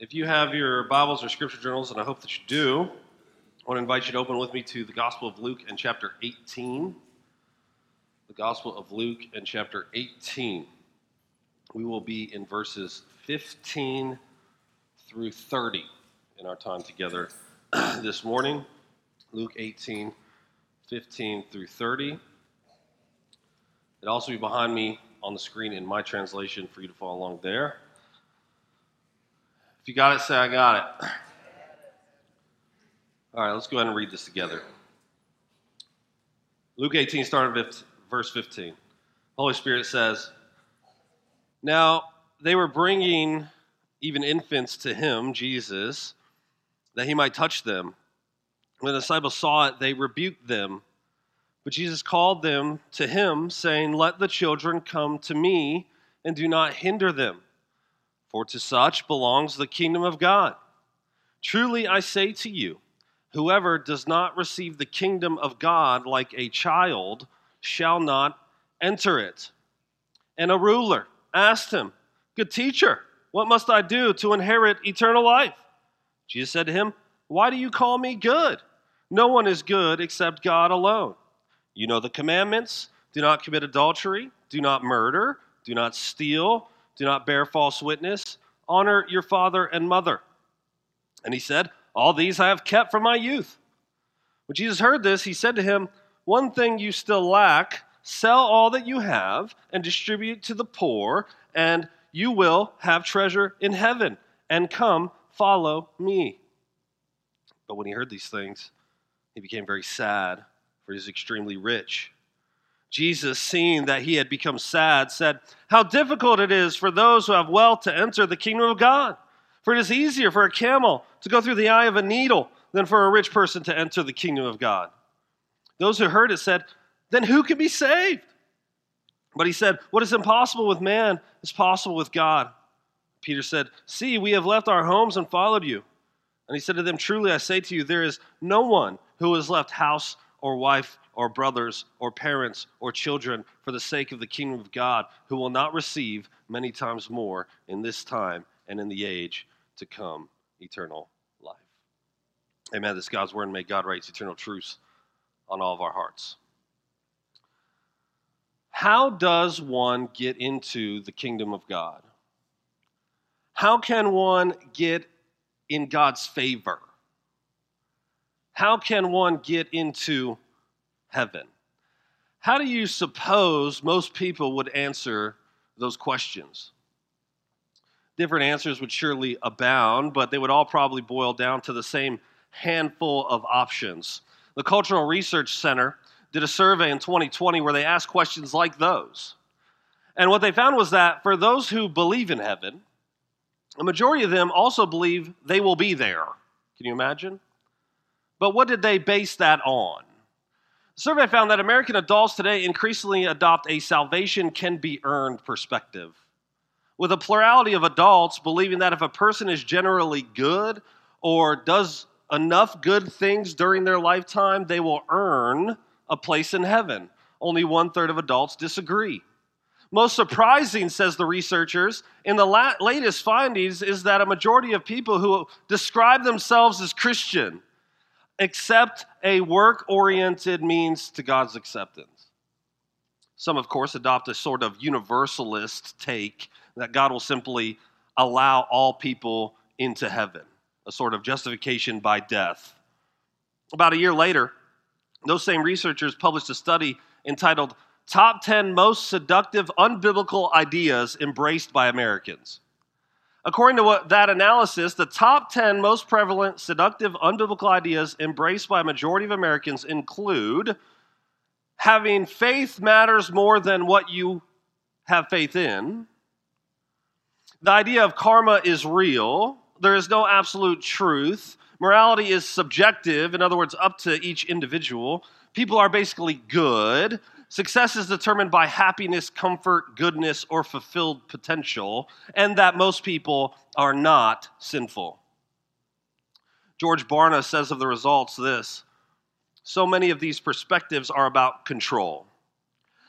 If you have your Bibles or scripture journals, and I hope that you do, I want to invite you to open with me to the Gospel of Luke and chapter 18. The Gospel of Luke and chapter 18. We will be in verses 15 through 30 in our time together this morning. Luke 18, 15 through 30. It'll also be behind me on the screen in my translation for you to follow along there. If you got it, say, I got it. All right, let's go ahead and read this together. Luke 18, starting with verse 15. Holy Spirit says, Now they were bringing even infants to him, Jesus, that he might touch them. When the disciples saw it, they rebuked them. But Jesus called them to him, saying, Let the children come to me, and do not hinder them, for to such belongs the kingdom of God. Truly I say to you, whoever does not receive the kingdom of God like a child shall not enter it. And a ruler asked him, Good teacher, what must I do to inherit eternal life? Jesus said to him, Why do you call me good? No one is good except God alone. You know the commandments do not commit adultery, do not murder, do not steal, do not bear false witness, honor your father and mother. And he said, All these I have kept from my youth. When Jesus heard this, he said to him, One thing you still lack sell all that you have and distribute to the poor, and you will have treasure in heaven. And come, follow me. But when he heard these things, he became very sad for he was extremely rich. Jesus, seeing that he had become sad, said, How difficult it is for those who have wealth to enter the kingdom of God. For it is easier for a camel to go through the eye of a needle than for a rich person to enter the kingdom of God. Those who heard it said, Then who can be saved? But he said, What is impossible with man is possible with God. Peter said, See, we have left our homes and followed you. And he said to them, Truly I say to you, there is no one who has left house or wife or brothers or parents or children for the sake of the kingdom of God, who will not receive many times more in this time and in the age to come eternal life. Amen. This God's word, and may God write eternal truths on all of our hearts. How does one get into the kingdom of God? How can one get in God's favor? How can one get into heaven? How do you suppose most people would answer those questions? Different answers would surely abound, but they would all probably boil down to the same handful of options. The Cultural Research Center did a survey in 2020 where they asked questions like those. And what they found was that for those who believe in heaven, a majority of them also believe they will be there. Can you imagine? But what did they base that on? Survey found that American adults today increasingly adopt a salvation can be earned perspective, with a plurality of adults believing that if a person is generally good or does enough good things during their lifetime, they will earn a place in heaven. Only one third of adults disagree. Most surprising, says the researchers, in the la- latest findings is that a majority of people who describe themselves as Christian accept a work oriented means to God's acceptance. Some, of course, adopt a sort of universalist take that God will simply allow all people into heaven, a sort of justification by death. About a year later, those same researchers published a study entitled Top 10 Most Seductive Unbiblical Ideas Embraced by Americans. According to what, that analysis, the top 10 most prevalent seductive unbiblical ideas embraced by a majority of Americans include having faith matters more than what you have faith in. The idea of karma is real. There is no absolute truth. Morality is subjective, in other words, up to each individual. People are basically good. Success is determined by happiness, comfort, goodness, or fulfilled potential, and that most people are not sinful. George Barna says of the results this so many of these perspectives are about control.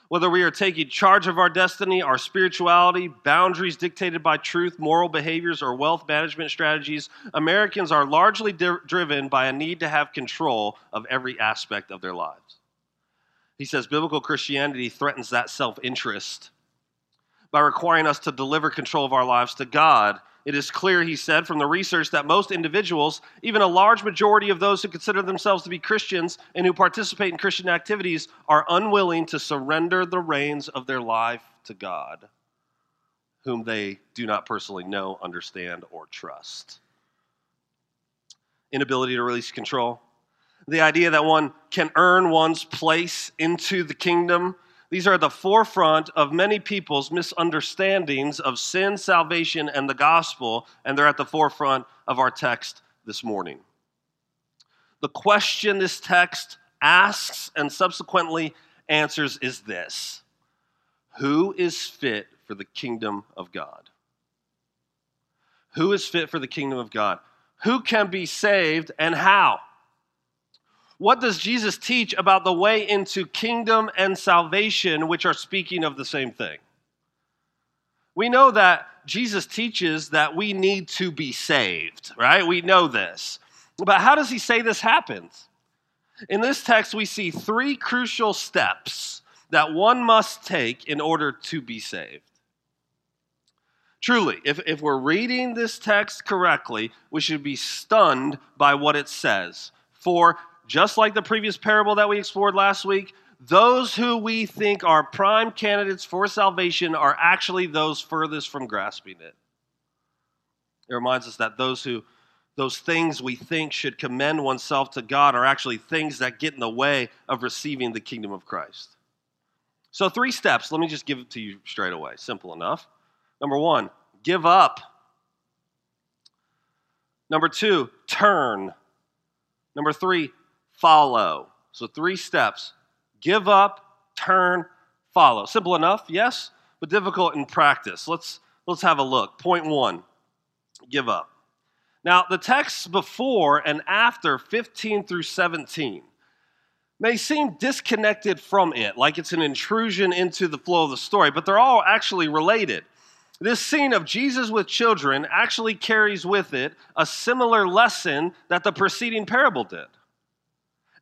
Whether we are taking charge of our destiny, our spirituality, boundaries dictated by truth, moral behaviors, or wealth management strategies, Americans are largely di- driven by a need to have control of every aspect of their lives. He says biblical Christianity threatens that self interest by requiring us to deliver control of our lives to God it is clear, he said, from the research that most individuals, even a large majority of those who consider themselves to be Christians and who participate in Christian activities, are unwilling to surrender the reins of their life to God, whom they do not personally know, understand, or trust. Inability to release control. The idea that one can earn one's place into the kingdom these are the forefront of many people's misunderstandings of sin, salvation, and the gospel, and they're at the forefront of our text this morning. The question this text asks and subsequently answers is this Who is fit for the kingdom of God? Who is fit for the kingdom of God? Who can be saved and how? What does Jesus teach about the way into kingdom and salvation, which are speaking of the same thing? We know that Jesus teaches that we need to be saved, right? We know this. But how does he say this happens? In this text, we see three crucial steps that one must take in order to be saved. Truly, if, if we're reading this text correctly, we should be stunned by what it says. For just like the previous parable that we explored last week, those who we think are prime candidates for salvation are actually those furthest from grasping it. It reminds us that those who those things we think should commend oneself to God are actually things that get in the way of receiving the kingdom of Christ. So, three steps. Let me just give it to you straight away. Simple enough. Number one, give up. Number two, turn. Number three, follow. So, three steps give up, turn, follow. Simple enough, yes, but difficult in practice. Let's, let's have a look. Point one give up. Now, the texts before and after 15 through 17 may seem disconnected from it, like it's an intrusion into the flow of the story, but they're all actually related. This scene of Jesus with children actually carries with it a similar lesson that the preceding parable did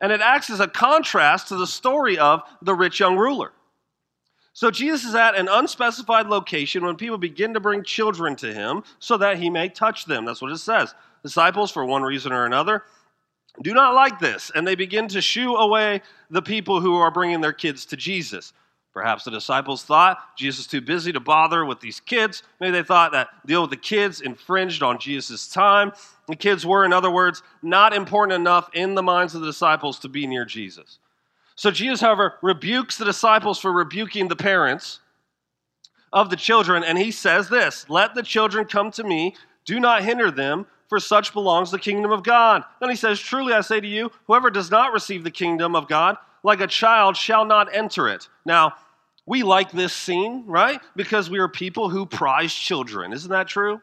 and it acts as a contrast to the story of the rich young ruler. So Jesus is at an unspecified location when people begin to bring children to him so that he may touch them. That's what it says. Disciples, for one reason or another, do not like this, and they begin to shoo away the people who are bringing their kids to Jesus. Perhaps the disciples thought Jesus is too busy to bother with these kids. Maybe they thought that deal with the kids infringed on Jesus' time. The kids were, in other words, not important enough in the minds of the disciples to be near Jesus. So Jesus, however, rebukes the disciples for rebuking the parents of the children, and he says this Let the children come to me, do not hinder them, for such belongs the kingdom of God. Then he says, Truly I say to you, whoever does not receive the kingdom of God like a child shall not enter it. Now, we like this scene, right? Because we are people who prize children. Isn't that true?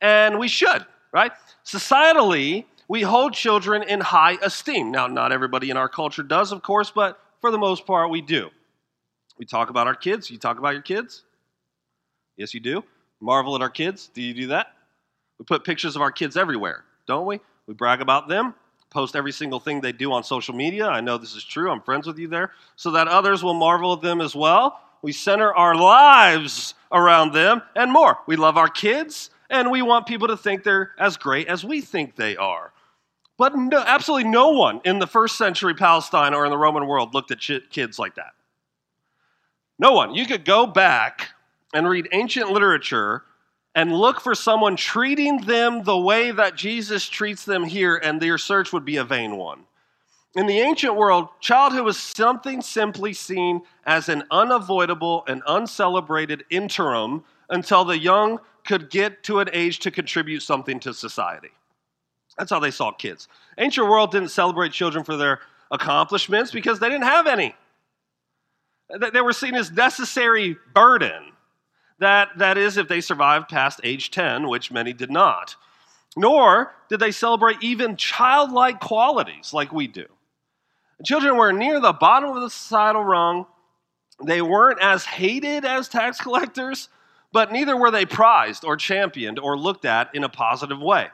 And we should, right? Societally, we hold children in high esteem. Now, not everybody in our culture does, of course, but for the most part, we do. We talk about our kids. You talk about your kids? Yes, you do. Marvel at our kids. Do you do that? We put pictures of our kids everywhere, don't we? We brag about them post every single thing they do on social media. I know this is true. I'm friends with you there. So that others will marvel at them as well. We center our lives around them and more. We love our kids and we want people to think they're as great as we think they are. But no, absolutely no one in the first century Palestine or in the Roman world looked at kids like that. No one. You could go back and read ancient literature and look for someone treating them the way that Jesus treats them here, and their search would be a vain one. In the ancient world, childhood was something simply seen as an unavoidable and uncelebrated interim until the young could get to an age to contribute something to society. That's how they saw kids. Ancient world didn't celebrate children for their accomplishments because they didn't have any. They were seen as necessary burden that, that is, if they survived past age 10, which many did not. Nor did they celebrate even childlike qualities like we do. Children were near the bottom of the societal rung, They weren't as hated as tax collectors, but neither were they prized or championed or looked at in a positive way.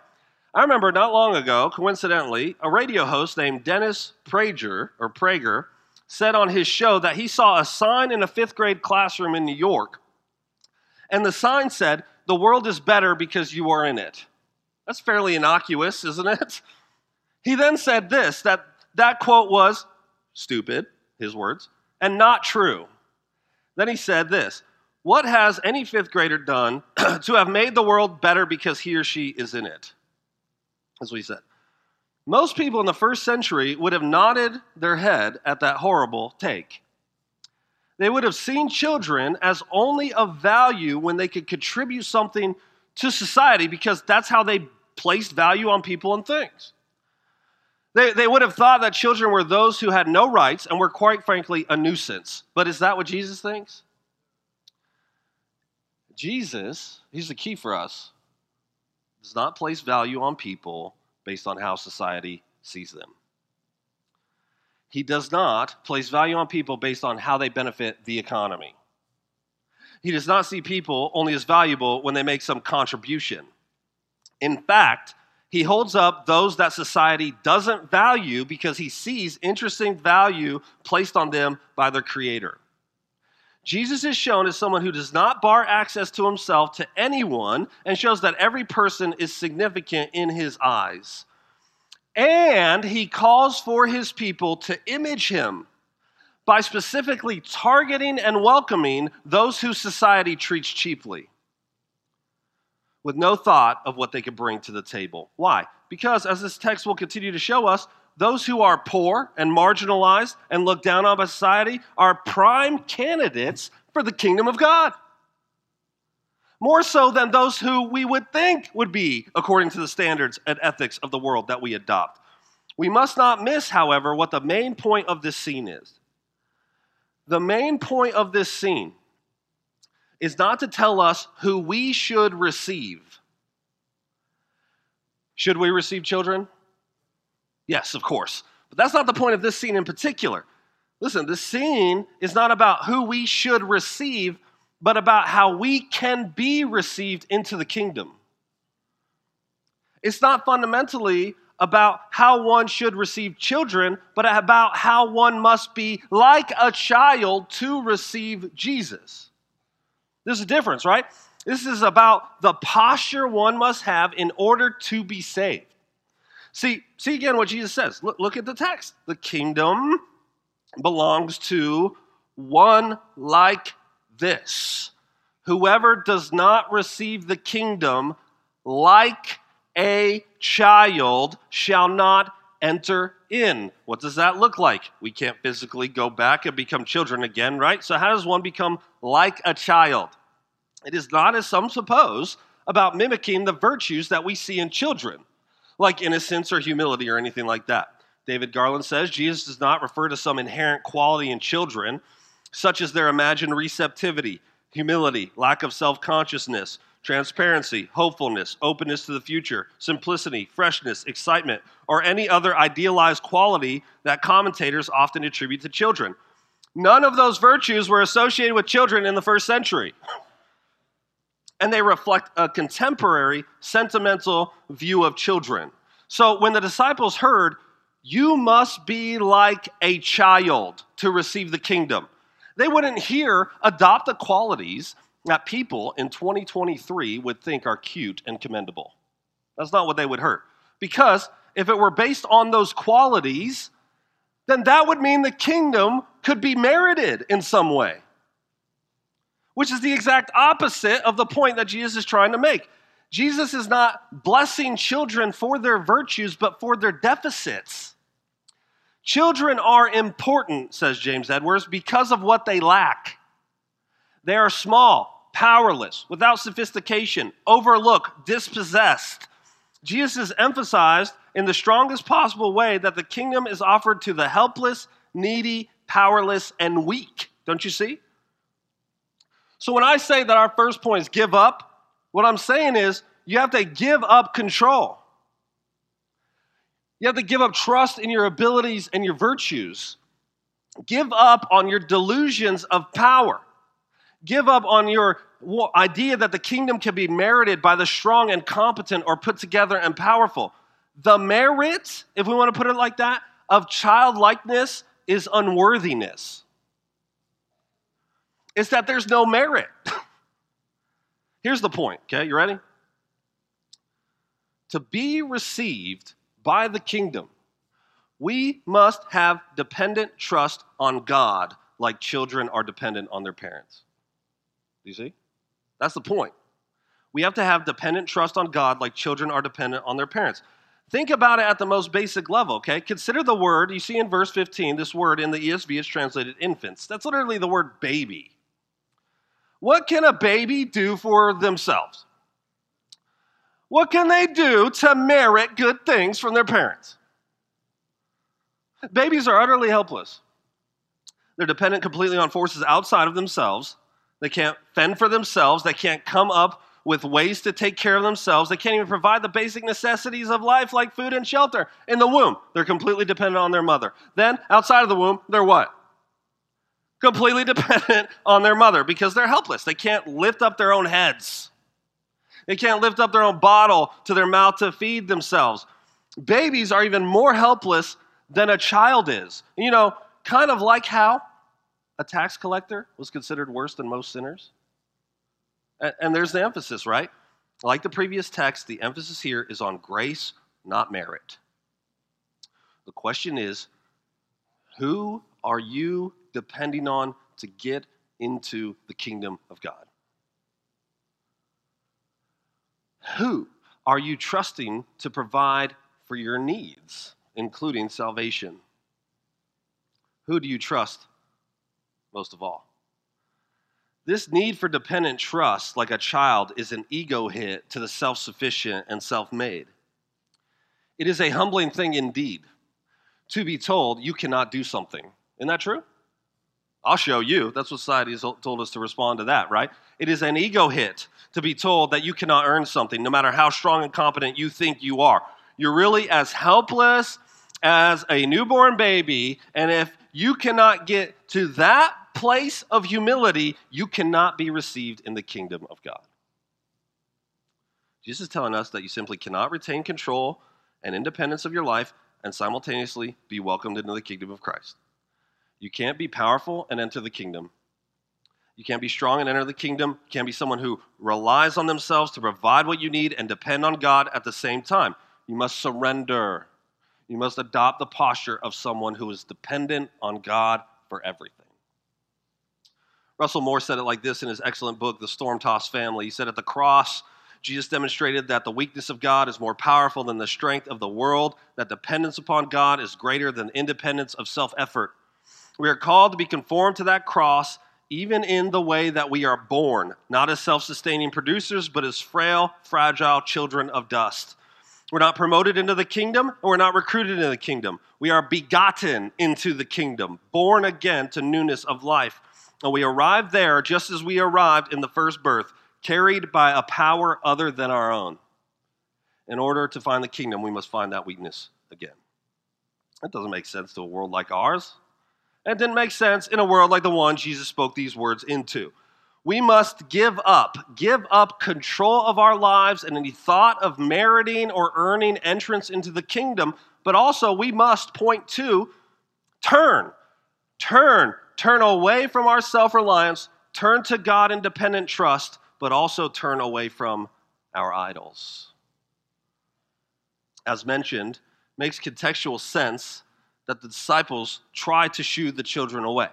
I remember not long ago, coincidentally, a radio host named Dennis Prager or Prager said on his show that he saw a sign in a fifth grade classroom in New York, and the sign said, "The world is better because you are in it." That's fairly innocuous, isn't it? He then said this that that quote was stupid, his words, and not true. Then he said this What has any fifth grader done to have made the world better because he or she is in it? That's what he said. Most people in the first century would have nodded their head at that horrible take. They would have seen children as only of value when they could contribute something to society because that's how they placed value on people and things. They, they would have thought that children were those who had no rights and were, quite frankly, a nuisance. But is that what Jesus thinks? Jesus, he's the key for us, does not place value on people based on how society sees them. He does not place value on people based on how they benefit the economy. He does not see people only as valuable when they make some contribution. In fact, he holds up those that society doesn't value because he sees interesting value placed on them by their creator. Jesus is shown as someone who does not bar access to himself to anyone and shows that every person is significant in his eyes. And he calls for his people to image him by specifically targeting and welcoming those whose society treats cheaply with no thought of what they could bring to the table. Why? Because, as this text will continue to show us, those who are poor and marginalized and looked down on by society are prime candidates for the kingdom of God. More so than those who we would think would be according to the standards and ethics of the world that we adopt. We must not miss, however, what the main point of this scene is. The main point of this scene is not to tell us who we should receive. Should we receive children? Yes, of course. But that's not the point of this scene in particular. Listen, this scene is not about who we should receive, but about how we can be received into the kingdom. It's not fundamentally about how one should receive children, but about how one must be like a child to receive Jesus. There's a difference, right? This is about the posture one must have in order to be saved. See, see again what Jesus says. Look, look at the text. The kingdom belongs to one like this. Whoever does not receive the kingdom like a child shall not enter in. What does that look like? We can't physically go back and become children again, right? So, how does one become like a child? It is not, as some suppose, about mimicking the virtues that we see in children, like innocence or humility or anything like that. David Garland says Jesus does not refer to some inherent quality in children, such as their imagined receptivity, humility, lack of self consciousness, transparency, hopefulness, openness to the future, simplicity, freshness, excitement, or any other idealized quality that commentators often attribute to children. None of those virtues were associated with children in the first century. And they reflect a contemporary, sentimental view of children. So when the disciples heard, you must be like a child to receive the kingdom, they wouldn't hear adopt the qualities that people in 2023 would think are cute and commendable. That's not what they would hear. Because if it were based on those qualities, then that would mean the kingdom could be merited in some way, which is the exact opposite of the point that Jesus is trying to make. Jesus is not blessing children for their virtues, but for their deficits. Children are important, says James Edwards, because of what they lack. They are small, powerless, without sophistication, overlooked, dispossessed. Jesus emphasized in the strongest possible way that the kingdom is offered to the helpless, needy, powerless, and weak. Don't you see? So when I say that our first point is give up, what I'm saying is you have to give up control. You have to give up trust in your abilities and your virtues. Give up on your delusions of power. Give up on your idea that the kingdom can be merited by the strong and competent or put together and powerful. The merit, if we want to put it like that, of childlikeness is unworthiness. It's that there's no merit. Here's the point, okay? You ready? To be received by the kingdom, we must have dependent trust on God like children are dependent on their parents. Do you see? That's the point. We have to have dependent trust on God like children are dependent on their parents. Think about it at the most basic level, okay? Consider the word, you see in verse 15, this word in the ESV is translated infants. That's literally the word baby. What can a baby do for themselves? What can they do to merit good things from their parents? Babies are utterly helpless. They're dependent completely on forces outside of themselves. They can't fend for themselves. They can't come up with ways to take care of themselves. They can't even provide the basic necessities of life like food and shelter. In the womb, they're completely dependent on their mother. Then, outside of the womb, they're what? Completely dependent on their mother because they're helpless. They can't lift up their own heads. They can't lift up their own bottle to their mouth to feed themselves. Babies are even more helpless than a child is. You know, kind of like how a tax collector was considered worse than most sinners. And, there's the emphasis, right? Like the previous text, the emphasis here is on grace, not merit. The question is who are you depending on to get into the kingdom of God? Who are you trusting to provide for your needs? including salvation. Who do you trust most of all? This need for dependent trust, like a child, is an ego hit to the self sufficient and self made. It is a humbling thing indeed to be told you cannot do something. Isn't that true? I'll show you. That's what society has told us to respond to that, right? It is an ego hit to be told that you cannot earn something, no matter how strong and competent you think you are. You're really as helpless as a newborn baby, and if you cannot get to that place of humility, you cannot be received in the kingdom of God. Jesus is telling us that you simply cannot retain control and independence of your life and simultaneously be welcomed into the kingdom of Christ. You can't be powerful and enter the kingdom. You can't be strong and enter the kingdom. You can't be someone who relies on themselves to provide what you need and depend on God at the same time. You must surrender. You must adopt the posture of someone who is dependent on God for everything. Russell Moore said it like this in his excellent book, The Storm Tossed Family. He said, At the cross, Jesus demonstrated that the weakness of God is more powerful than the strength of the world, that dependence upon God is greater than independence of self effort. We are called to be conformed to that cross, even in the way that we are born, not as self sustaining producers, but as frail, fragile children of dust. We're not promoted into the kingdom, and we're not recruited into the kingdom. We are begotten into the kingdom, born again to newness of life. And we arrive there just as we arrived in the first birth, carried by a power other than our own. In order to find the kingdom, we must find that weakness again. That doesn't make sense to a world like ours. And it didn't make sense in a world like the one Jesus spoke these words into. We must give up, give up control of our lives and any thought of meriting or earning entrance into the kingdom, but also we must point to turn, turn, turn away from our self reliance, turn to God in dependent trust, but also turn away from our idols. As mentioned, makes contextual sense that the disciples try to shoo the children away.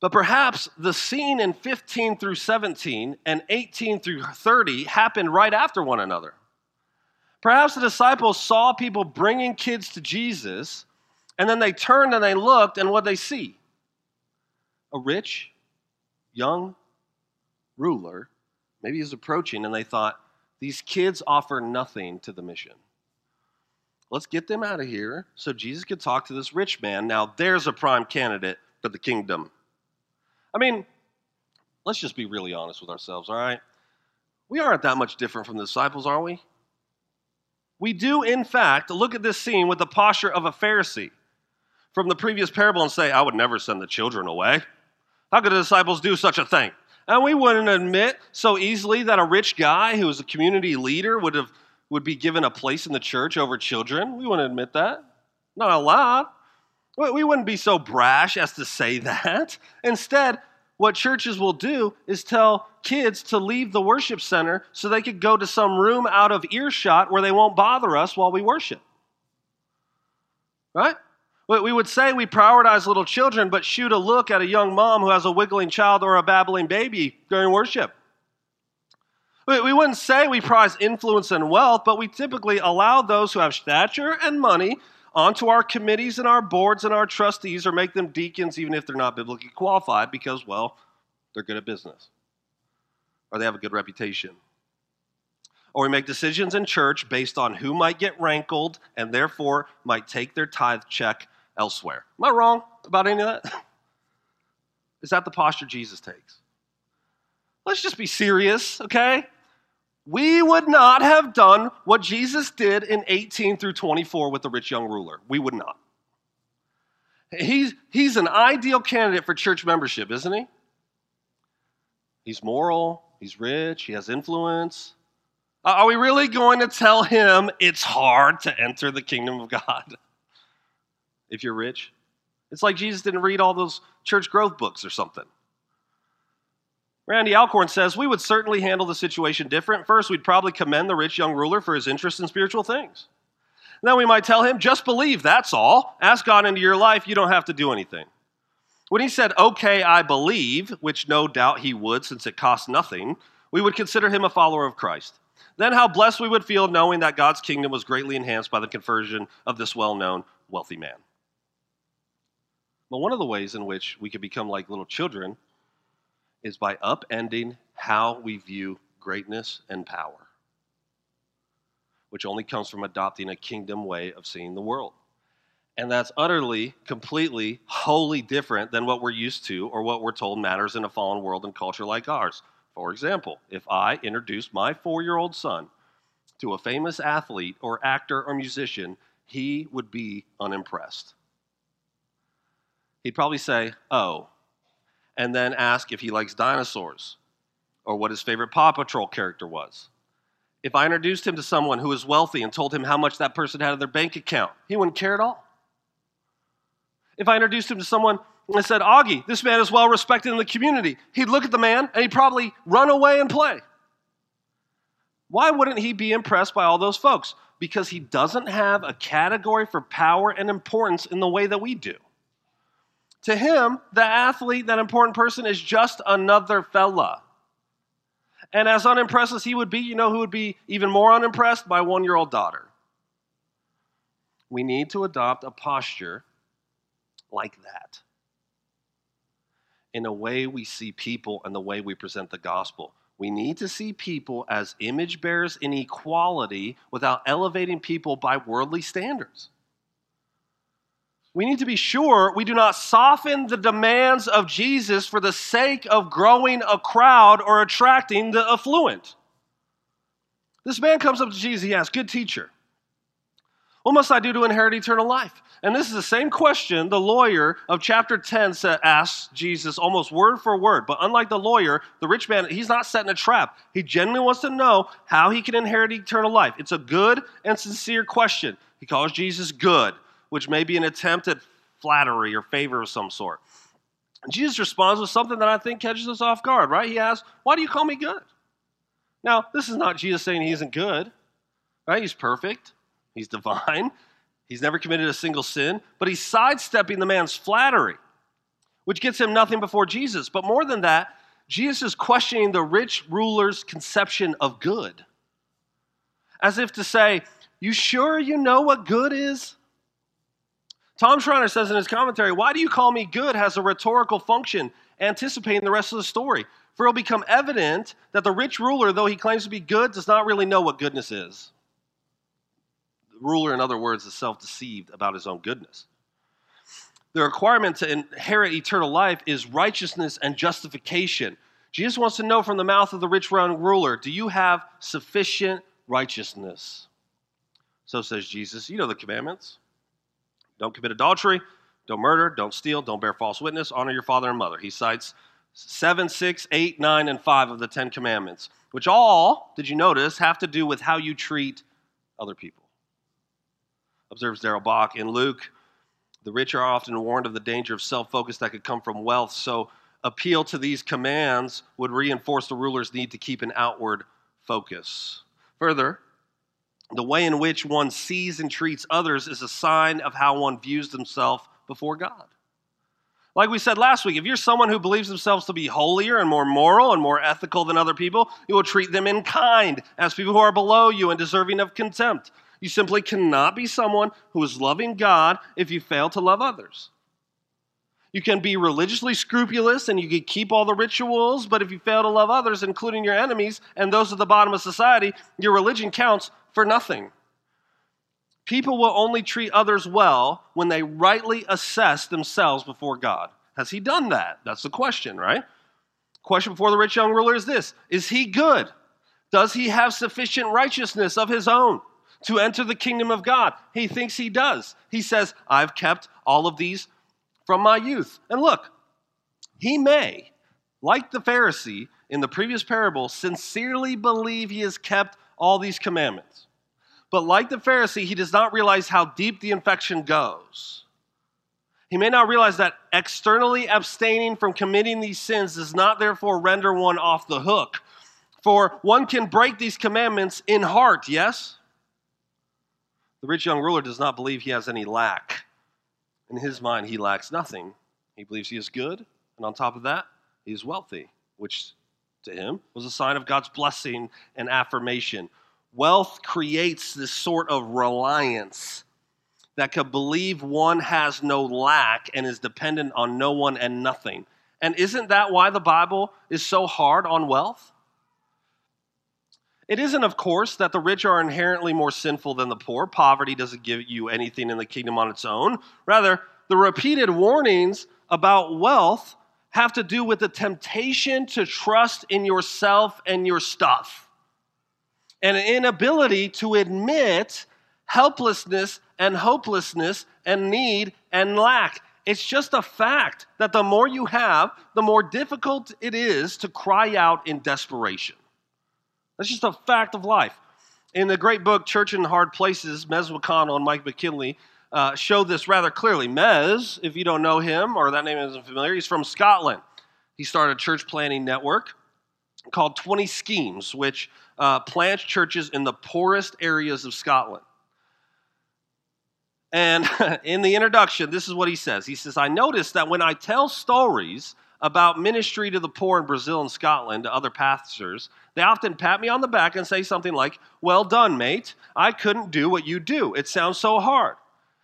But perhaps the scene in 15 through 17 and 18 through 30 happened right after one another. Perhaps the disciples saw people bringing kids to Jesus, and then they turned and they looked, and what they see? A rich, young ruler, maybe he's approaching, and they thought, these kids offer nothing to the mission. Let's get them out of here so Jesus could talk to this rich man. Now, there's a prime candidate for the kingdom. I mean, let's just be really honest with ourselves, all right? We aren't that much different from the disciples, are we? We do, in fact, look at this scene with the posture of a Pharisee. from the previous parable and say, I would never send the children away. How could the disciples do such a thing? And we wouldn't admit so easily that a rich guy who was a community leader would have would be given a place in the church over children. We wouldn't admit that. Not allowed. We wouldn't be so brash as to say that. Instead, what churches will do is tell kids to leave the worship center so they could go to some room out of earshot where they won't bother us while we worship. Right? We would say we prioritize little children, but shoot a look at a young mom who has a wiggling child or a babbling baby during worship. We wouldn't say we prize influence and wealth, but we typically allow those who have stature and money onto our committees and our boards and our trustees or make them deacons even if they're not biblically qualified because, well, they're good at business or they have a good reputation. Or we make decisions in church based on who might get rankled and therefore might take their tithe check elsewhere. Am I wrong about any of that? Is that the posture Jesus takes? Let's just be serious, okay? We would not have done what Jesus did in 18 through 24 with the rich young ruler. We would not. He's, he's an ideal candidate for church membership, isn't he? He's moral, he's rich, he has influence. Are we really going to tell him it's hard to enter the kingdom of God if you're rich? It's like Jesus didn't read all those church growth books or something. Randy Alcorn says, We would certainly handle the situation different. First, we'd probably commend the rich young ruler for his interest in spiritual things. then we might tell him, Just believe, that's all. Ask God into your life, you don't have to do anything. When he said, Okay, I believe, which no doubt he would since it costs nothing, we would consider him a follower of Christ. Then, how blessed we would feel knowing that God's kingdom was greatly enhanced by the conversion of this well known wealthy man. But one of the ways in which we could become like little children is by upending how we view greatness and power, which only comes from adopting a kingdom way of seeing the world. And that's utterly, completely, wholly different than what we're used to or what we're told matters in a fallen world and culture like ours. For example, if I introduced my four year old son to a famous athlete or actor or musician, he would be unimpressed. He'd probably say, Oh, and then ask if he likes dinosaurs or what his favorite Paw Patrol character was. If I introduced him to someone who was wealthy and told him how much that person had in their bank account, he wouldn't care at all. If I introduced him to someone and said, Augie, this man is well respected in the community, he'd look at the man and he'd probably run away and play. Why wouldn't he be impressed by all those folks? Because he doesn't have a category for power and importance in the way that we do. To him, the athlete, that important person, is just another fella. And as unimpressed as he would be, you know who would be even more unimpressed? My one year old daughter. We need to adopt a posture like that in a way we see people and the way we present the gospel. We need to see people as image bearers in equality without elevating people by worldly standards we need to be sure we do not soften the demands of Jesus for the sake of growing a crowd or attracting the affluent. This man comes up to Jesus, he asks, Good teacher, what must I do to inherit eternal life? And this is the same question the lawyer of chapter 10 asks Jesus almost word for word. But unlike the lawyer, the rich man, he's not setting a trap. He genuinely wants to know how he can inherit eternal life. It's a good and sincere question. He calls Jesus good which may be an attempt at flattery or favor of some sort. Jesus responds with something that I think catches us off guard, right? He asks, Why do you call me good? Now, this is not Jesus saying he isn't good, right? He's perfect, he's divine, he's never committed a single sin, but he's sidestepping the man's flattery, which gets him nothing before Jesus. But more than that, Jesus is questioning the rich ruler's conception of good. As if to say, You sure you know what good is? Tom Schreiner says in his commentary, Why do you call me good has a rhetorical function, anticipating the rest of the story. For it'll become evident that the rich ruler, though he claims to be good, does not really know what goodness is. The ruler, in other words, is self deceived about his own goodness. The requirement to inherit eternal life is righteousness and justification. Jesus wants to know from the mouth of the rich ruler, Do you have sufficient righteousness? So says Jesus, You know the commandments don't commit adultery, Don't murder, don't steal, don't bear false witness, honor your father and mother. He cites 7, 6, 8, 9, and 5 of the Ten Commandments, which all, did you notice, have to do with how you treat other people. Observes Darrell Bock In Luke, the rich are often warned of the danger of self focus that could come from wealth, so appeal to these commands would reinforce the ruler's need to keep an outward focus. Further, the way in which one sees and treats others is a sign of how one views himself before God. Like we said last week, if you're someone who believes themselves to be holier and more moral and more ethical than other people, you will treat them in kind as people who are below you and deserving of contempt. You simply cannot be someone who is loving God if you fail to love others. You can be religiously scrupulous and you can keep all the rituals, but if you fail to love others, including your enemies and those at the bottom of society, your religion counts for nothing. People will only treat others well when they rightly assess themselves before God. Has he done that? That's the question, right? Question before the rich young ruler is this Is he good? Does he have sufficient righteousness of his own to enter the kingdom of God? He thinks he does. He says, I've kept all of these from my youth. And look, he may, like the Pharisee in the previous parable, sincerely believe he has kept all these commandments. But like the Pharisee, he does not realize how deep the infection goes. He may not realize that externally abstaining from committing these sins does not therefore render one off the hook. For one can break these commandments in heart, yes? The rich young ruler does not believe he has any lack. In his mind, he lacks nothing. He believes he is good, and on top of that, he is wealthy, which to him was a sign of God's blessing and affirmation. Wealth creates this sort of reliance that could believe one has no lack and is dependent on no one and nothing. And isn't that why the Bible is so hard on wealth? It isn't, of course, that the rich are inherently more sinful than the poor. Poverty doesn't give you anything in the kingdom on its own. Rather, the repeated warnings about wealth have to do with the temptation to trust in yourself and your stuff, and an inability to admit helplessness and hopelessness and need and lack. It's just a fact that the more you have, the more difficult it is to cry out in desperation. That's just a fact of life. In the great book, Church in Hard Places, Mez McConnell and Mike McKinley uh, show this rather clearly. Mez, if you don't know him or that name isn't familiar, he's from Scotland. He started a church planning network called 20 Schemes, which uh, plants churches in the poorest areas of Scotland. And in the introduction, this is what he says. He says, I notice that when I tell stories about ministry to the poor in Brazil and Scotland to other pastors, they often pat me on the back and say something like, Well done, mate. I couldn't do what you do. It sounds so hard.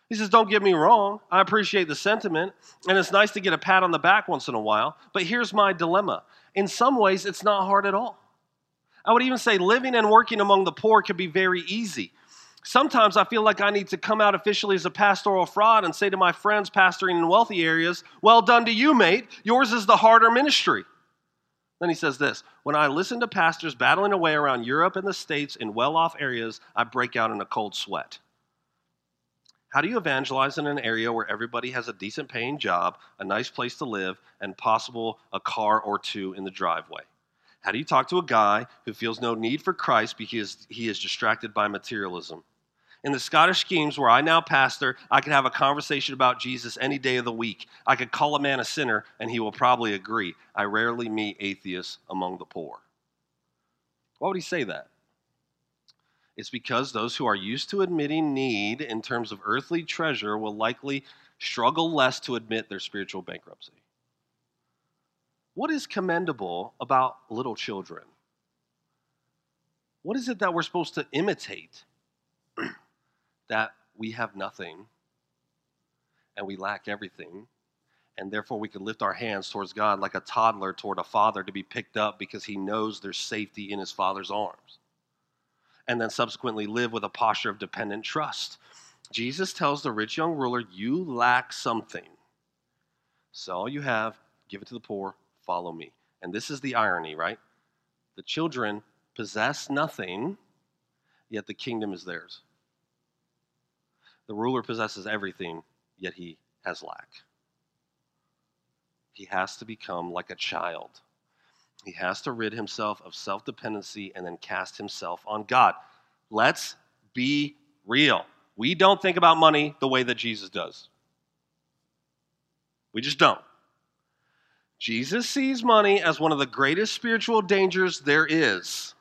He says, Don't get me wrong. I appreciate the sentiment, and it's nice to get a pat on the back once in a while. But here's my dilemma in some ways, it's not hard at all. I would even say living and working among the poor can be very easy. Sometimes I feel like I need to come out officially as a pastoral fraud and say to my friends pastoring in wealthy areas, Well done to you, mate. Yours is the harder ministry. Then he says this When I listen to pastors battling away around Europe and the States in well off areas, I break out in a cold sweat. How do you evangelize in an area where everybody has a decent paying job, a nice place to live, and possible a car or two in the driveway? How do you talk to a guy who feels no need for Christ because he is distracted by materialism? In the Scottish schemes where I now pastor, I can have a conversation about Jesus any day of the week. I could call a man a sinner, and he will probably agree. I rarely meet atheists among the poor. Why would he say that? It's because those who are used to admitting need in terms of earthly treasure will likely struggle less to admit their spiritual bankruptcy. What is commendable about little children? What is it that we're supposed to imitate? that we have nothing and we lack everything, and therefore we can lift our hands towards God like a toddler toward a father to be picked up because he knows there's safety in his father's arms. And then subsequently live with a posture of dependent trust. Jesus tells the rich young ruler, You lack something. Sell all you have, give it to the poor, follow me. And this is the irony, right? The children possess nothing, yet the kingdom is theirs. The ruler possesses everything, yet he has lack. He has to become like a child. He has to rid himself of self dependency and then cast himself on God. Let's be real. We don't think about money the way that Jesus does. We just don't. Jesus sees money as one of the greatest spiritual dangers there is.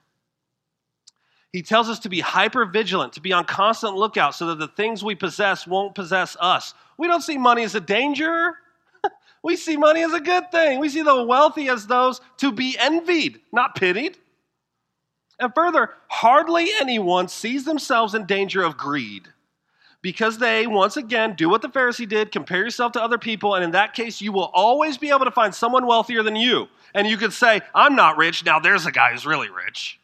He tells us to be hyper vigilant, to be on constant lookout so that the things we possess won't possess us. We don't see money as a danger. We see money as a good thing. We see the wealthy as those to be envied, not pitied. And further, hardly anyone sees themselves in danger of greed because they, once again, do what the Pharisee did compare yourself to other people, and in that case, you will always be able to find someone wealthier than you. And you could say, I'm not rich, now there's a guy who's really rich.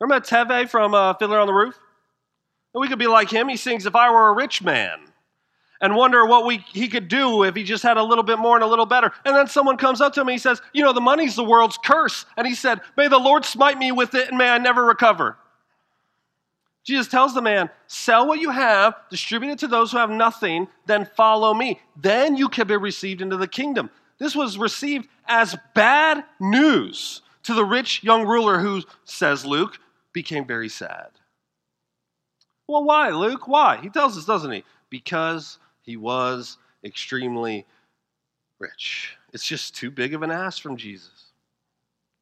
Remember Tevye from uh, Fiddler on the Roof? We could be like him. He sings, If I Were a Rich Man, and wonder what we, he could do if he just had a little bit more and a little better. And then someone comes up to him and he says, You know, the money's the world's curse. And he said, May the Lord smite me with it and may I never recover. Jesus tells the man, Sell what you have, distribute it to those who have nothing, then follow me. Then you can be received into the kingdom. This was received as bad news to the rich young ruler who, says Luke, became very sad. Well, why, Luke? Why? He tells us, doesn't he? Because he was extremely rich. It's just too big of an ask from Jesus.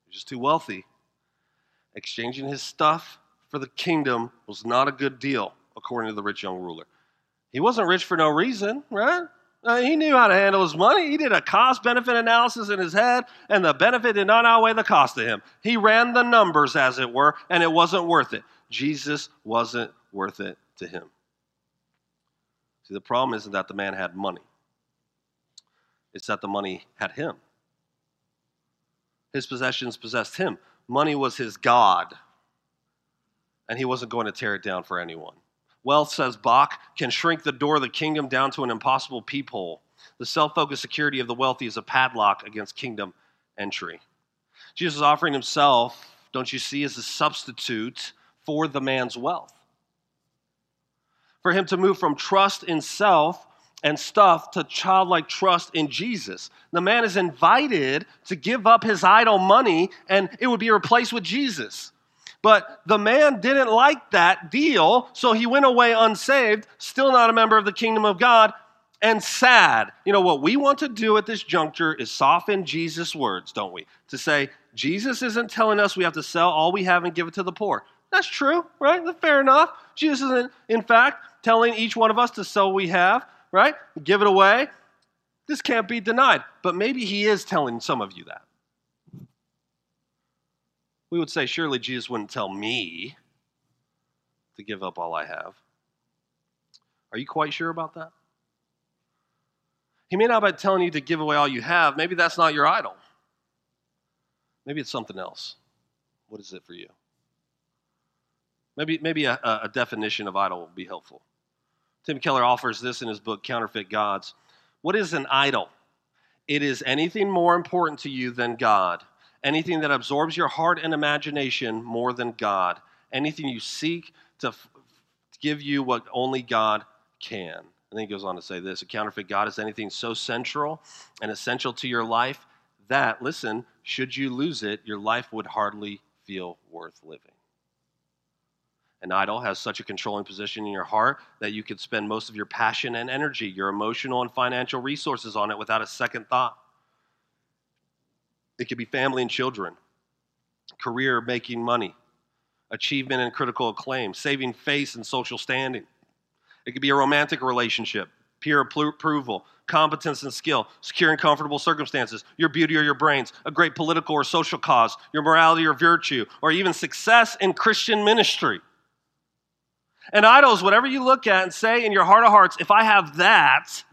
He's just too wealthy. Exchanging his stuff for the kingdom was not a good deal, according to the rich young ruler. He wasn't rich for no reason, right? Uh, he knew how to handle his money. He did a cost benefit analysis in his head, and the benefit did not outweigh the cost to him. He ran the numbers, as it were, and it wasn't worth it. Jesus wasn't worth it to him. See, the problem isn't that the man had money, it's that the money had him. His possessions possessed him. Money was his God, and he wasn't going to tear it down for anyone. Wealth, says Bock, can shrink the door of the kingdom down to an impossible peephole. The self focused security of the wealthy is a padlock against kingdom entry. Jesus is offering himself, don't you see, as a substitute for the man's wealth. For him to move from trust in self and stuff to childlike trust in Jesus. The man is invited to give up his idol money and it would be replaced with Jesus. But the man didn't like that deal, so he went away unsaved, still not a member of the kingdom of God, and sad. You know, what we want to do at this juncture is soften Jesus' words, don't we? To say, Jesus isn't telling us we have to sell all we have and give it to the poor. That's true, right? Fair enough. Jesus isn't, in fact, telling each one of us to sell what we have, right? Give it away. This can't be denied. But maybe he is telling some of you that we would say, surely Jesus wouldn't tell me to give up all I have. Are you quite sure about that? He may not be telling you to give away all you have. Maybe that's not your idol. Maybe it's something else. What is it for you? Maybe, maybe a, a definition of idol will be helpful. Tim Keller offers this in his book, Counterfeit Gods. What is an idol? It is anything more important to you than God anything that absorbs your heart and imagination more than God, anything you seek to f- give you what only God can. And then he goes on to say this a counterfeit God is anything so central and essential to your life that, listen, should you lose it, your life would hardly feel worth living. An idol has such a controlling position in your heart that you could spend most of your passion and energy, your emotional and financial resources on it without a second thought. It could be family and children, career making money, achievement and critical acclaim, saving face and social standing. It could be a romantic relationship, peer approval, competence and skill, secure and comfortable circumstances, your beauty or your brains, a great political or social cause, your morality or virtue, or even success in Christian ministry. And idols, whatever you look at and say in your heart of hearts, if I have that,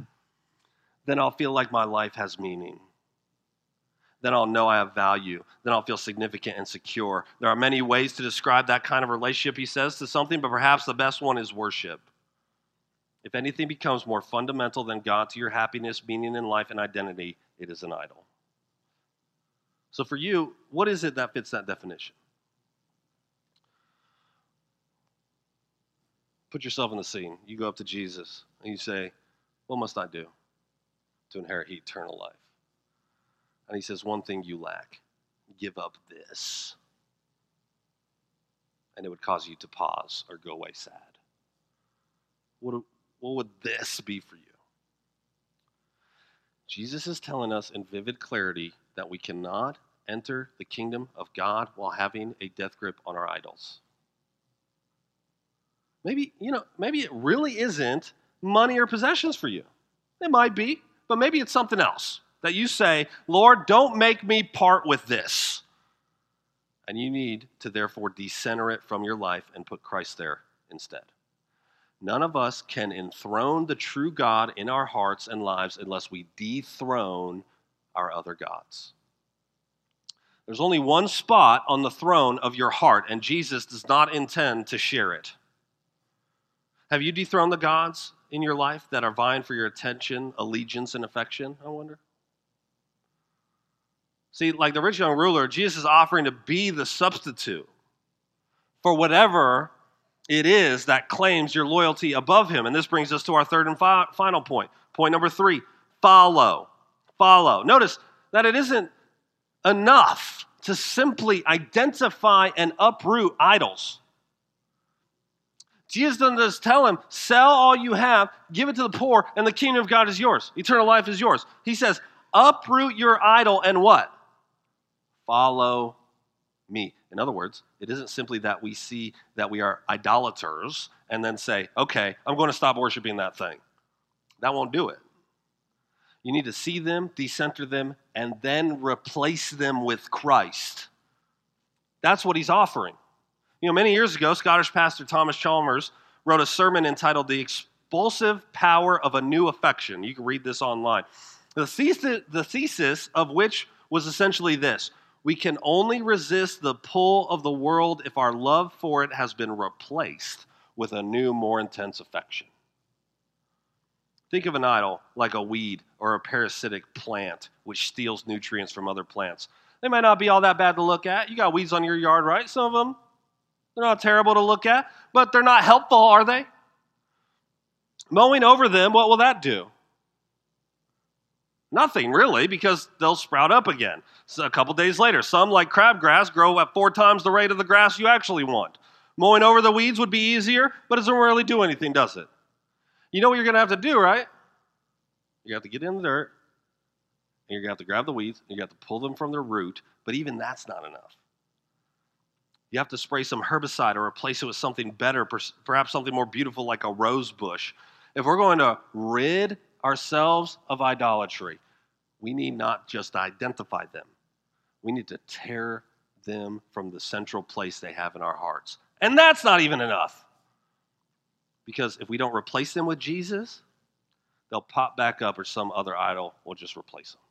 then I'll feel like my life has meaning then I'll know I have value. Then I'll feel significant and secure. There are many ways to describe that kind of relationship, he says, to something, but perhaps the best one is worship. If anything becomes more fundamental than God to your happiness, meaning in life, and identity, it is an idol. So, for you, what is it that fits that definition? Put yourself in the scene. You go up to Jesus and you say, What must I do to inherit eternal life? And he says, One thing you lack give up this. And it would cause you to pause or go away sad. What, what would this be for you? Jesus is telling us in vivid clarity that we cannot enter the kingdom of God while having a death grip on our idols. Maybe, you know, maybe it really isn't money or possessions for you. It might be, but maybe it's something else that you say, Lord, don't make me part with this. And you need to therefore decenter it from your life and put Christ there instead. None of us can enthrone the true God in our hearts and lives unless we dethrone our other gods. There's only one spot on the throne of your heart, and Jesus does not intend to share it. Have you dethroned the gods in your life that are vying for your attention, allegiance, and affection? I wonder. See, like the rich young ruler, Jesus is offering to be the substitute for whatever it is that claims your loyalty above him. And this brings us to our third and fi- final point. Point number three follow. Follow. Notice that it isn't enough to simply identify and uproot idols. Jesus doesn't just tell him, sell all you have, give it to the poor, and the kingdom of God is yours. Eternal life is yours. He says, uproot your idol and what? Follow me. In other words, it isn't simply that we see that we are idolaters and then say, okay, I'm going to stop worshiping that thing. That won't do it. You need to see them, decenter them, and then replace them with Christ. That's what he's offering. You know, many years ago, Scottish pastor Thomas Chalmers wrote a sermon entitled The Expulsive Power of a New Affection. You can read this online. The thesis, the thesis of which was essentially this we can only resist the pull of the world if our love for it has been replaced with a new, more intense affection. Think of an idol like a weed or a parasitic plant which steals nutrients from other plants. They might not be all that bad to look at. You got weeds on your yard, right? Some of them. They're not terrible to look at, but they're not helpful, are they? Mowing over them, what will that do? Nothing really, because they'll sprout up again. So a couple days later, some, like crabgrass, grow at four times the rate of the grass you actually want. Mowing over the weeds would be easier, but it doesn't really do anything, does it? You know what you're going to have to do, right? You have to get in the dirt, and you're going to have to grab the weeds, and you have to pull them from their root, but even that's not enough. You have to spray some herbicide or replace it with something better, perhaps something more beautiful like a rose bush. If we're going to rid ourselves of idolatry, we need not just identify them, we need to tear them from the central place they have in our hearts. And that's not even enough. Because if we don't replace them with Jesus, they'll pop back up or some other idol will just replace them.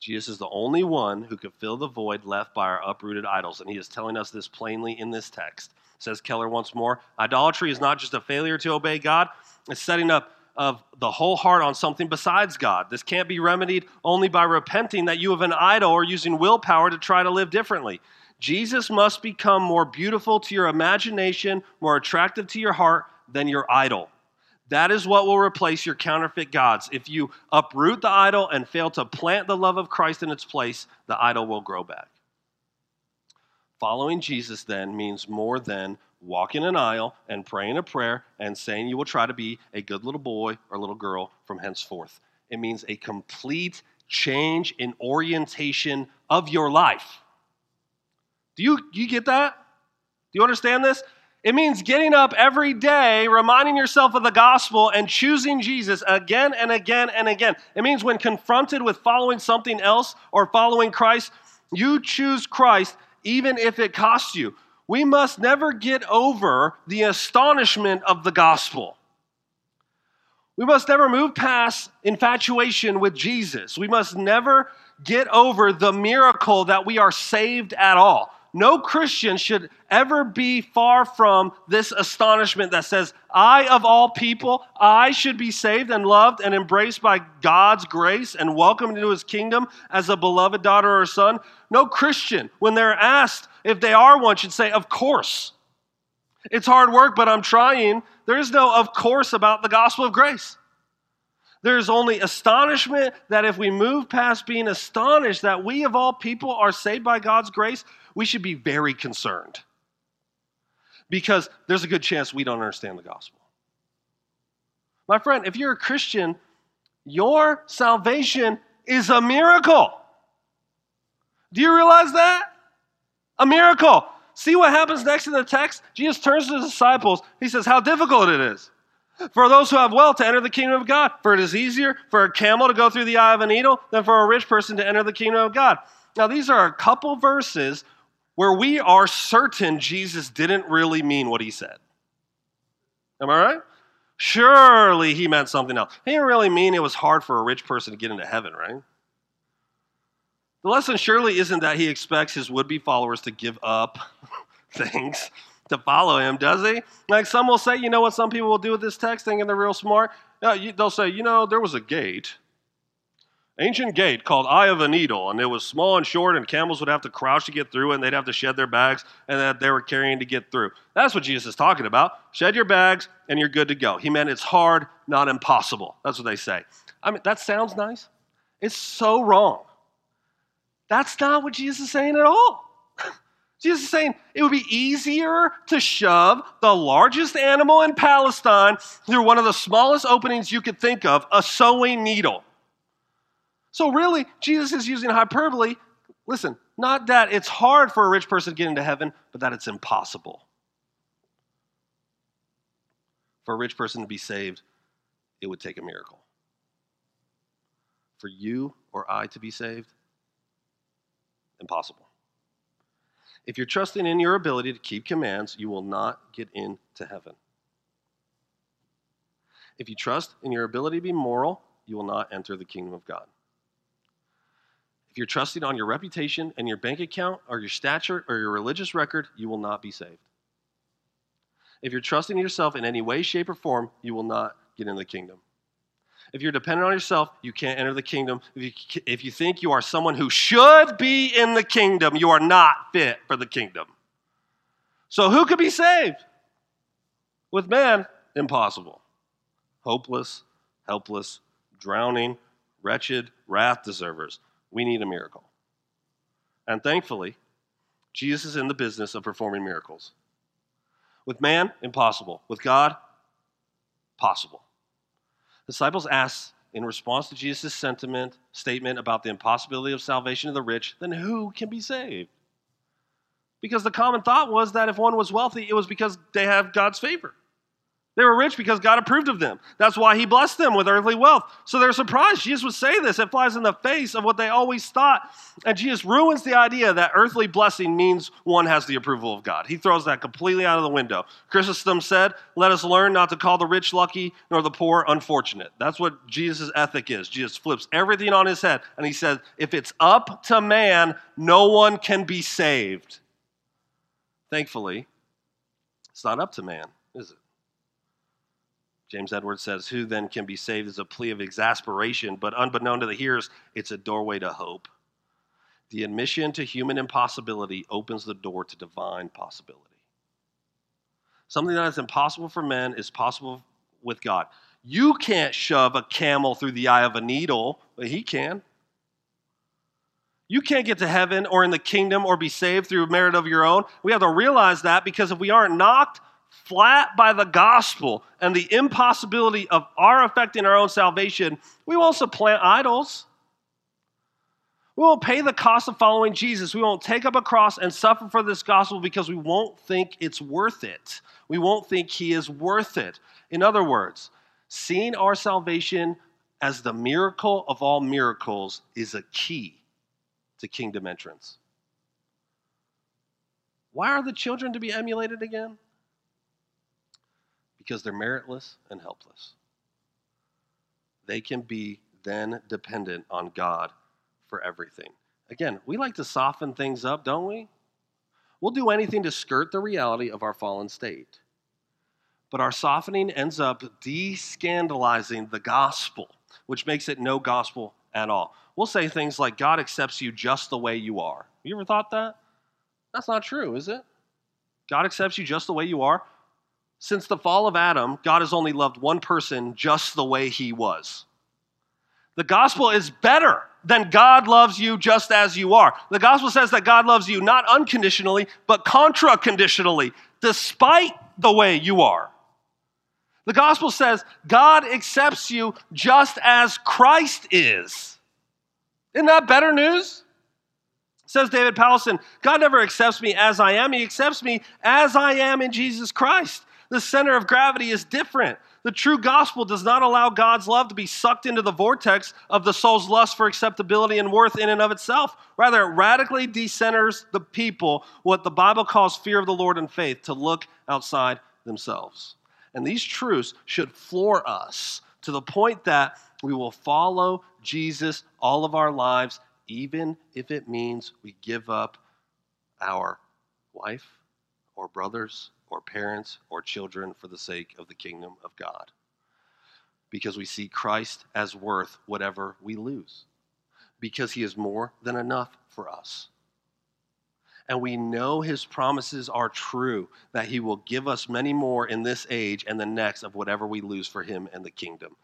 Jesus is the only one who could fill the void left by our uprooted idols, and he is telling us this plainly in this text. Says Keller once more Idolatry is not just a failure to obey God, it's setting up of the whole heart on something besides God. This can't be remedied only by repenting that you have an idol or using willpower to try to live differently. Jesus must become more beautiful to your imagination, more attractive to your heart than your idol. That is what will replace your counterfeit gods. If you uproot the idol and fail to plant the love of Christ in its place, the idol will grow back. Following Jesus then means more than walking an aisle and praying a prayer and saying you will try to be a good little boy or little girl from henceforth. It means a complete change in orientation of your life. Do you, you get that? Do you understand this? It means getting up every day, reminding yourself of the gospel, and choosing Jesus again and again and again. It means when confronted with following something else or following Christ, you choose Christ even if it costs you we must never get over the astonishment of the gospel. We must never move past infatuation with Jesus. We must never get over the miracle that we are saved at all. No Christian should ever be far from this astonishment that says, I, of all people, I should be saved and loved and embraced by God's grace and welcomed into his kingdom as a beloved daughter or son. No Christian, when they're asked if they are one, should say, Of course. It's hard work, but I'm trying. There is no, of course, about the gospel of grace. There's only astonishment that if we move past being astonished that we, of all people, are saved by God's grace, we should be very concerned. Because there's a good chance we don't understand the gospel. My friend, if you're a Christian, your salvation is a miracle. Do you realize that? A miracle. See what happens next in the text? Jesus turns to the disciples. He says, How difficult it is for those who have wealth to enter the kingdom of God. For it is easier for a camel to go through the eye of a needle than for a rich person to enter the kingdom of God. Now, these are a couple verses where we are certain Jesus didn't really mean what he said. Am I right? Surely he meant something else. He didn't really mean it was hard for a rich person to get into heaven, right? The lesson surely isn't that he expects his would be followers to give up things to follow him, does he? Like some will say, you know what some people will do with this text, thinking they're real smart? they'll say, you know, there was a gate, ancient gate called Eye of a Needle, and it was small and short, and camels would have to crouch to get through and they'd have to shed their bags, and that they were carrying to get through. That's what Jesus is talking about. Shed your bags, and you're good to go. He meant it's hard, not impossible. That's what they say. I mean, that sounds nice. It's so wrong. That's not what Jesus is saying at all. Jesus is saying it would be easier to shove the largest animal in Palestine through one of the smallest openings you could think of, a sewing needle. So, really, Jesus is using hyperbole. Listen, not that it's hard for a rich person to get into heaven, but that it's impossible. For a rich person to be saved, it would take a miracle. For you or I to be saved, impossible. If you're trusting in your ability to keep commands, you will not get into heaven. If you trust in your ability to be moral, you will not enter the kingdom of God. You're trusting on your reputation and your bank account or your stature or your religious record, you will not be saved. If you're trusting yourself in any way, shape, or form, you will not get in the kingdom. If you're dependent on yourself, you can't enter the kingdom. If you, if you think you are someone who should be in the kingdom, you are not fit for the kingdom. So, who could be saved? With man, impossible. Hopeless, helpless, drowning, wretched, wrath deservers. We need a miracle. And thankfully, Jesus is in the business of performing miracles. With man, impossible. With God, possible. Disciples asked in response to Jesus' sentiment statement about the impossibility of salvation of the rich, then who can be saved? Because the common thought was that if one was wealthy, it was because they have God's favor. They were rich because God approved of them. That's why he blessed them with earthly wealth. So they're surprised Jesus would say this. It flies in the face of what they always thought. And Jesus ruins the idea that earthly blessing means one has the approval of God. He throws that completely out of the window. Chrysostom said, Let us learn not to call the rich lucky nor the poor unfortunate. That's what Jesus' ethic is. Jesus flips everything on his head and he says, If it's up to man, no one can be saved. Thankfully, it's not up to man? James Edwards says, Who then can be saved is a plea of exasperation, but unbeknown to the hearers, it's a doorway to hope. The admission to human impossibility opens the door to divine possibility. Something that is impossible for men is possible with God. You can't shove a camel through the eye of a needle, but He can. You can't get to heaven or in the kingdom or be saved through merit of your own. We have to realize that because if we aren't knocked flat by the gospel and the impossibility of our affecting our own salvation, we won't supplant idols. We won't pay the cost of following Jesus. We won't take up a cross and suffer for this gospel because we won't think it's worth it. We won't think He is worth it. In other words, seeing our salvation as the miracle of all miracles is a key to kingdom entrance. Why are the children to be emulated again? Because they're meritless and helpless. They can be then dependent on God for everything. Again, we like to soften things up, don't we? We'll do anything to skirt the reality of our fallen state. But our softening ends up descandalizing the gospel, which makes it no gospel at all. We'll say things like, God accepts you just the way you are. You ever thought that? That's not true, is it? God accepts you just the way you are. Since the fall of Adam, God has only loved one person just the way he was. The gospel is better than God loves you just as you are. The gospel says that God loves you not unconditionally, but contra conditionally, despite the way you are. The gospel says God accepts you just as Christ is. Isn't that better news? Says David Powlison, God never accepts me as I am, He accepts me as I am in Jesus Christ. The center of gravity is different. The true gospel does not allow God's love to be sucked into the vortex of the soul's lust for acceptability and worth in and of itself. Rather, it radically decenters the people, what the Bible calls fear of the Lord and faith, to look outside themselves. And these truths should floor us to the point that we will follow Jesus all of our lives even if it means we give up our wife or brothers or parents or children for the sake of the kingdom of God. Because we see Christ as worth whatever we lose, because he is more than enough for us. And we know his promises are true, that he will give us many more in this age and the next of whatever we lose for him and the kingdom.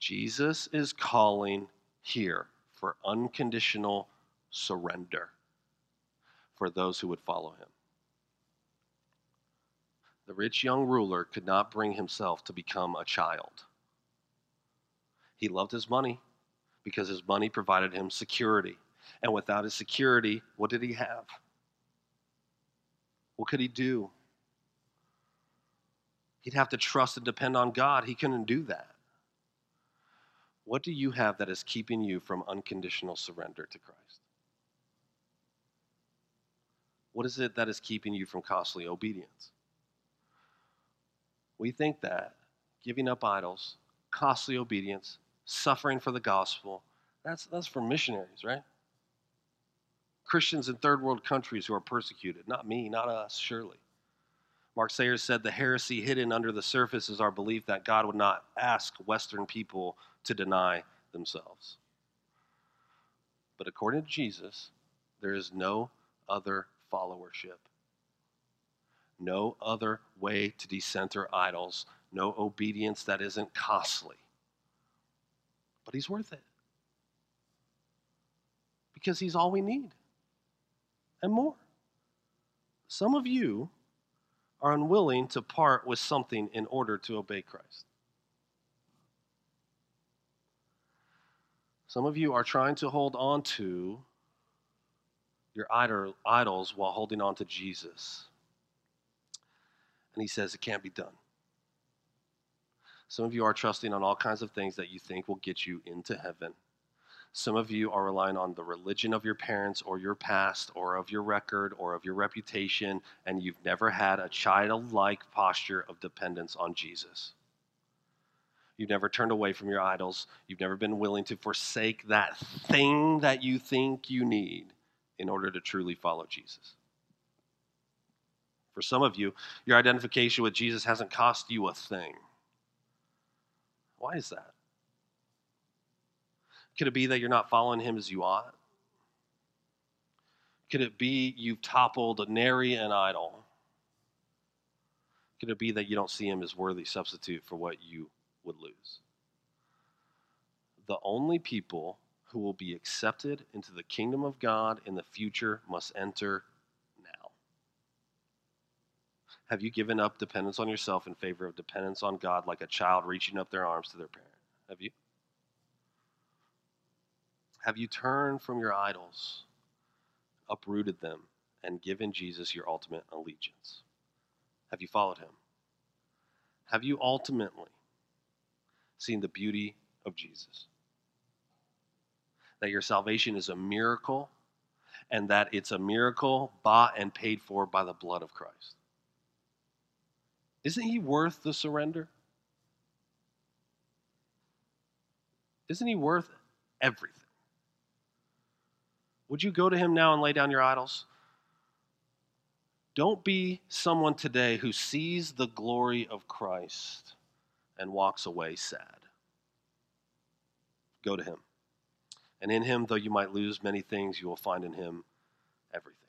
Jesus is calling here for unconditional surrender for those who would follow him. The rich young ruler could not bring himself to become a child. He loved his money because his money provided him security. And without his security, what did he have? What could he do? He'd have to trust and depend on God. He couldn't do that. What do you have that is keeping you from unconditional surrender to Christ? What is it that is keeping you from costly obedience? We think that giving up idols, costly obedience, suffering for the gospel, that's, that's for missionaries, right? Christians in third world countries who are persecuted. Not me, not us, surely. Mark Sayers said the heresy hidden under the surface is our belief that God would not ask Western people to deny themselves. But according to Jesus, there is no other followership, no other way to decenter idols, no obedience that isn't costly. But He's worth it because He's all we need and more. Some of you are unwilling to part with something in order to obey Christ. Some of you are trying to hold on to your idols while holding on to Jesus. And he says it can't be done. Some of you are trusting on all kinds of things that you think will get you into heaven. Some of you are relying on the religion of your parents or your past or of your record or of your reputation, and you've never had a childlike posture of dependence on Jesus. You've never turned away from your idols. You've never been willing to forsake that thing that you think you need in order to truly follow Jesus. For some of you, your identification with Jesus hasn't cost you a thing. Why is that? Could it be that you're not following him as you ought? Could it be you've toppled a nary an idol? Could it be that you don't see him as worthy substitute for what you would lose. The only people who will be accepted into the kingdom of God in the future must enter. Have you given up dependence on yourself in favor of dependence on God like a child reaching up their arms to their parent? Have you? Have you turned from your idols, uprooted them, and given Jesus your ultimate allegiance? Have you followed him? Have you ultimately seen the beauty of Jesus. That your salvation is a miracle and that it's a miracle bought and paid for by the blood of Christ. Isn't he worth the surrender? Isn't he worth everything? Would you go to him now and lay down your idols? Don't be someone today who sees the glory of Christ and walks away sad. Go to him. And in him, though you might lose many things, you will find in him everything.